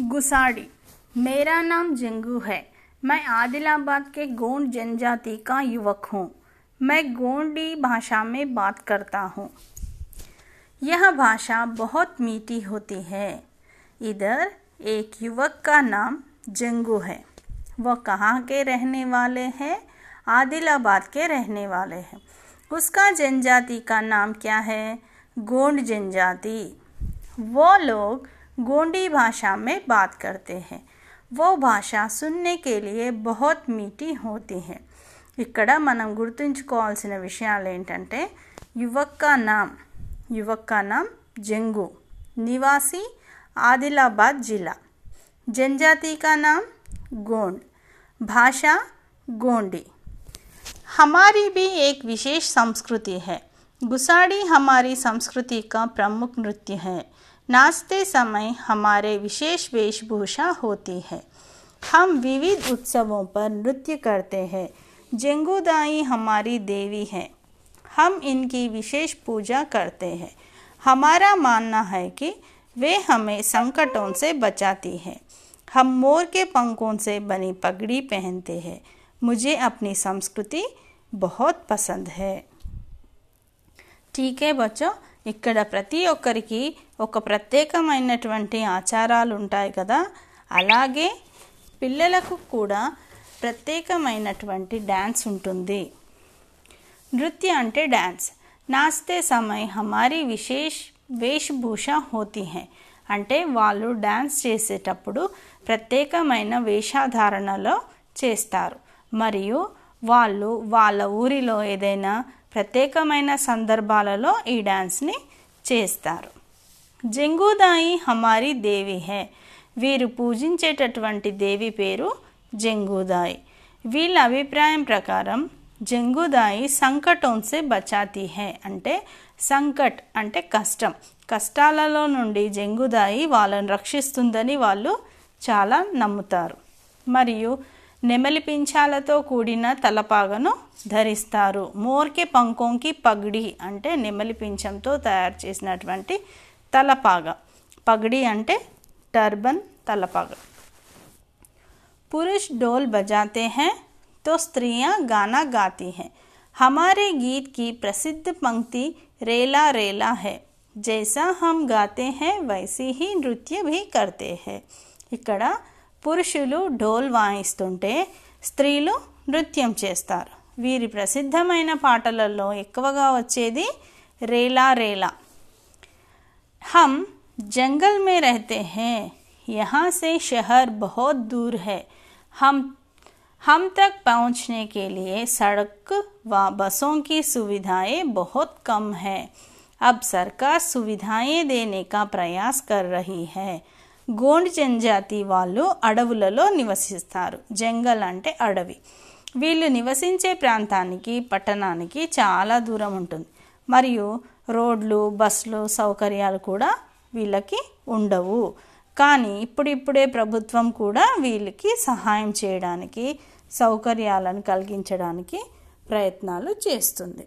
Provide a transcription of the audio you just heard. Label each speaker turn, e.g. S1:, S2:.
S1: गुसाड़ी। मेरा नाम जंगू है। मैं आदिलाबाद के गोंड जनजाति का युवक हूँ। मैं गोंडी भाषा में बात करता हूँ। यह भाषा बहुत मीठी होती है। इधर एक युवक का नाम जंगू है। वह कहाँ के रहने वाले हैं? आदिलाबाद के रहने वाले हैं। उसका जनजाति का नाम क्या है? गोंड जनजाति। वो लोग गोंडी भाषा में बात करते हैं वो భాష సున్నే के लिए बहुत मीठी होती है ఇక్కడ మనం గుర్తుంచుకోవాల్సిన విషయాలు ఏంటంటే యువక్ కా నామ్ యువక్ కా నామ్ జంగు निवासी आदिलाबाद जिला जनजाति का नाम गोंड भाषा गोंडी हमारी भी एक विशेष संस्कृति है गुसाड़ी हमारी संस्कृति का प्रमुख नृत्य है नाचते समय हमारे विशेष वेशभूषा होती है। हम विविध उत्सवों पर नृत्य करते हैं। जेंगुदाई हमारी देवी है। हम इनकी विशेष पूजा करते हैं। हमारा मानना है कि वे हमें संकटों से बचाती है। हम मोर के पंखों से बनी पगड़ी पहनते हैं। मुझे अपनी संस्कृति बहुत पसंद है। ठीक है बच्चों ఇక్కడ ప్రతి ఒక్కరికి ఒక ప్రత్యేకమైనటువంటి ఆచారాలు ఉంటాయి కదా. అలాగే పిల్లలకు కూడా ప్రత్యేకమైనటువంటి డ్యాన్స్ ఉంటుంది. నృత్య అంటే డ్యాన్స్ నాస్తే సమయ హమారీ విశేష్ వేషభూష హోతీ హై. అంటే వాళ్ళు డ్యాన్స్ చేసేటప్పుడు ప్రత్యేకమైన వేషధారణలో చేస్తారు. మరియు వాళ్ళు వాళ్ళ ఊరిలో ఏదైనా ప్రత్యేకమైన సందర్భాలలో ఈ డ్యాన్స్ని చేస్తారు. జంగూదాయి హమారి దేవి హే. వీరు పూజించేటటువంటి దేవి పేరు జంగూదాయి. వీళ్ళ అభిప్రాయం ప్రకారం జంగుదాయి సంకటోన్సే బచాతి హే అంటే సంకట్ అంటే కష్టం. కష్టాలలో నుండి జంగుదాయి వాళ్ళను రక్షిస్తుందని వాళ్ళు చాలా నమ్ముతారు. మరియు నెమలి పింఛాలతో కూడిన తలపాగను ధరిస్తారు మోర్కే పంకోంకి పగడి అంటే నెమలి పింఛంతో తయారు చేసినటువంటి తలపాగ పగడి అంటే టర్బన్ తలపాగ पुरुष ढोल बजाते हैं तो स्त्रियां गाना गाती हैं हमारे गीत की प्रसिद्ध पंक्ति रेला रेला है जैसा हम गाते हैं वैसे ही नृत्य भी करते हैं ఇక్కడ పురుషులు ఢోల్ వాయిస్తుంటే స్త్రీలు నృత్యం చేస్తారు వీరి ప్రసిద్ధమైన పాటలలో ఎక్కువగా వచ్చేది రేలా రేలా हम जंगल में रहते हैं यहाँ से शहर बहुत दूर है हम हम तक पहुँचने के लिए सड़क व बसों की सुविधाएं बहुत कम है अब सरकार सुविधाएं देने का प्रयास कर रही है గోండ్ జనజాతి వాళ్ళు అడవులలో నివసిస్తారు. జంగల్ అంటే అడవి. వీళ్ళు నివసించే ప్రాంతానికి పట్టణానికి చాలా దూరం ఉంటుంది. మరియు రోడ్లు బస్సులు సౌకర్యాలు కూడా వీళ్ళకి ఉండవు. కానీ ఇప్పుడిప్పుడే ప్రభుత్వం కూడా వీళ్ళకి సహాయం చేయడానికి సౌకర్యాలను కలిగించడానికి ప్రయత్నాలు చేస్తుంది.